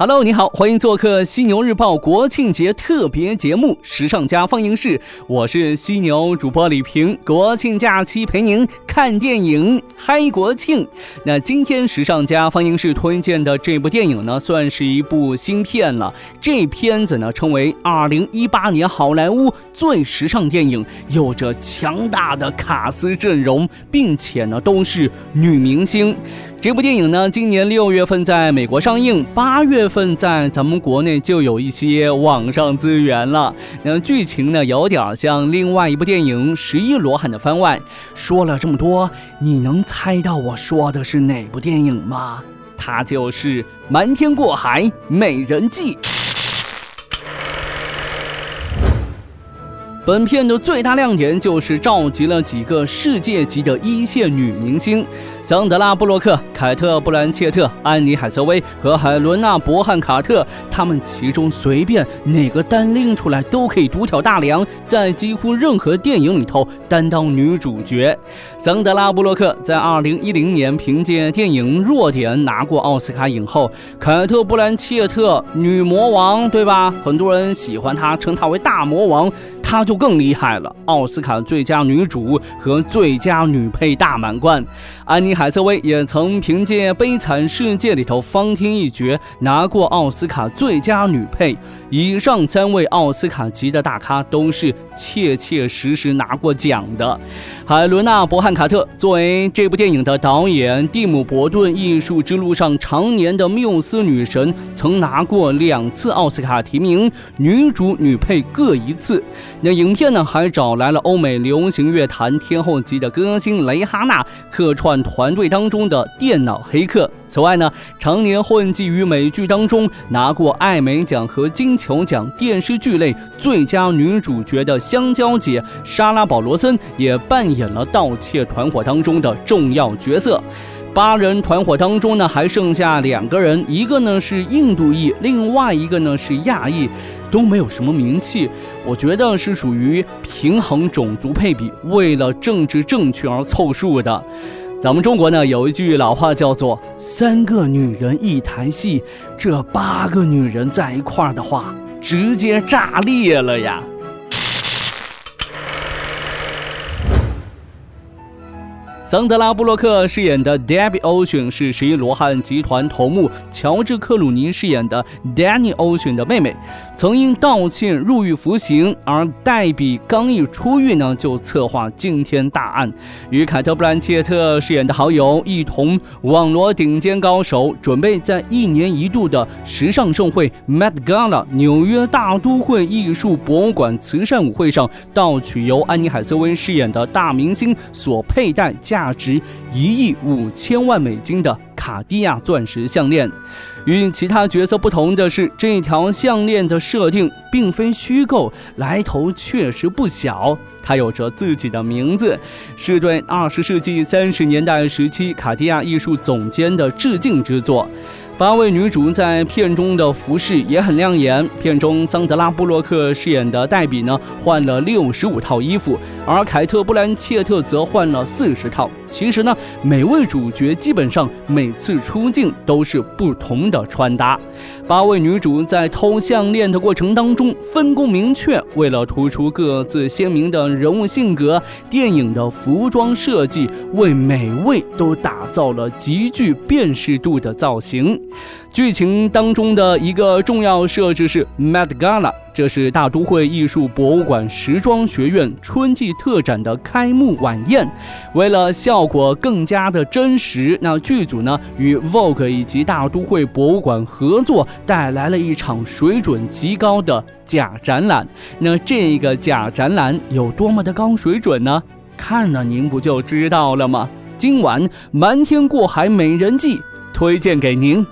Hello，你好，欢迎做客犀牛日报国庆节特别节目《时尚家放映室》，我是犀牛主播李平。国庆假期陪您看电影，嗨国庆。那今天时尚家放映室推荐的这部电影呢，算是一部新片了。这片子呢，称为2018年好莱坞最时尚电影，有着强大的卡司阵容，并且呢，都是女明星。这部电影呢，今年六月份在美国上映，八月份在咱们国内就有一些网上资源了。那剧情呢，有点像另外一部电影《十一罗汉》的番外。说了这么多，你能猜到我说的是哪部电影吗？它就是《瞒天过海：美人计》。本片的最大亮点就是召集了几个世界级的一线女明星。桑德拉·布洛克、凯特·布兰切特、安妮·海瑟薇和海伦娜·伯汉卡特，他们其中随便哪个单拎出来都可以独挑大梁，在几乎任何电影里头担当女主角。桑德拉·布洛克在2010年凭借电影《弱点》拿过奥斯卡影后，凯特·布兰切特女魔王，对吧？很多人喜欢她，称她为大魔王，她就更厉害了，奥斯卡最佳女主和最佳女配大满贯。安妮。海瑟薇也曾凭借《悲惨世界》里头方天一角拿过奥斯卡最佳女配。以上三位奥斯卡级的大咖都是切切实实拿过奖的。海伦娜·伯汉卡特作为这部电影的导演，蒂姆·伯顿艺术之路上常年的缪斯女神，曾拿过两次奥斯卡提名，女主、女配各一次。那影片呢，还找来了欧美流行乐坛天后级的歌星蕾哈娜客串团。队当中的电脑黑客。此外呢，常年混迹于美剧当中，拿过艾美奖和金球奖电视剧类最佳女主角的香蕉姐莎拉·保罗森也扮演了盗窃团伙当中的重要角色。八人团伙当中呢，还剩下两个人，一个呢是印度裔，另外一个呢是亚裔，都没有什么名气。我觉得是属于平衡种族配比，为了政治正确而凑数的。咱们中国呢有一句老话叫做“三个女人一台戏”，这八个女人在一块儿的话，直接炸裂了呀！桑德拉·布洛克饰演的 Debbie Ocean 是十一罗汉集团头目乔治·克鲁尼饰演的 Danny Ocean 的妹妹，曾因盗窃入狱服刑，而黛比刚一出狱呢，就策划惊天大案，与凯特·布兰切特饰演的好友一同网罗顶尖高手，准备在一年一度的时尚盛会 Met Gala 纽约大都会艺术博物馆慈善舞会上盗取由安妮·海瑟薇饰演的大明星所佩戴加。价值一亿五千万美金的卡地亚钻石项链，与其他角色不同的是，这条项链的设定并非虚构，来头确实不小。它有着自己的名字，是对二十世纪三十年代时期卡地亚艺术总监的致敬之作。八位女主在片中的服饰也很亮眼。片中桑德拉·布洛克饰演的黛比呢，换了六十五套衣服，而凯特·布兰切特则换了四十套。其实呢，每位主角基本上每次出镜都是不同的穿搭。八位女主在偷项链的过程当中分工明确，为了突出各自鲜明的人物性格，电影的服装设计为每位都打造了极具辨识度的造型。剧情当中的一个重要设置是 Met Gala，这是大都会艺术博物馆时装学院春季特展的开幕晚宴。为了效果更加的真实，那剧组呢与 Vogue 以及大都会博物馆合作，带来了一场水准极高的假展览。那这个假展览有多么的高水准呢？看了您不就知道了吗？今晚《瞒天过海美人计》推荐给您。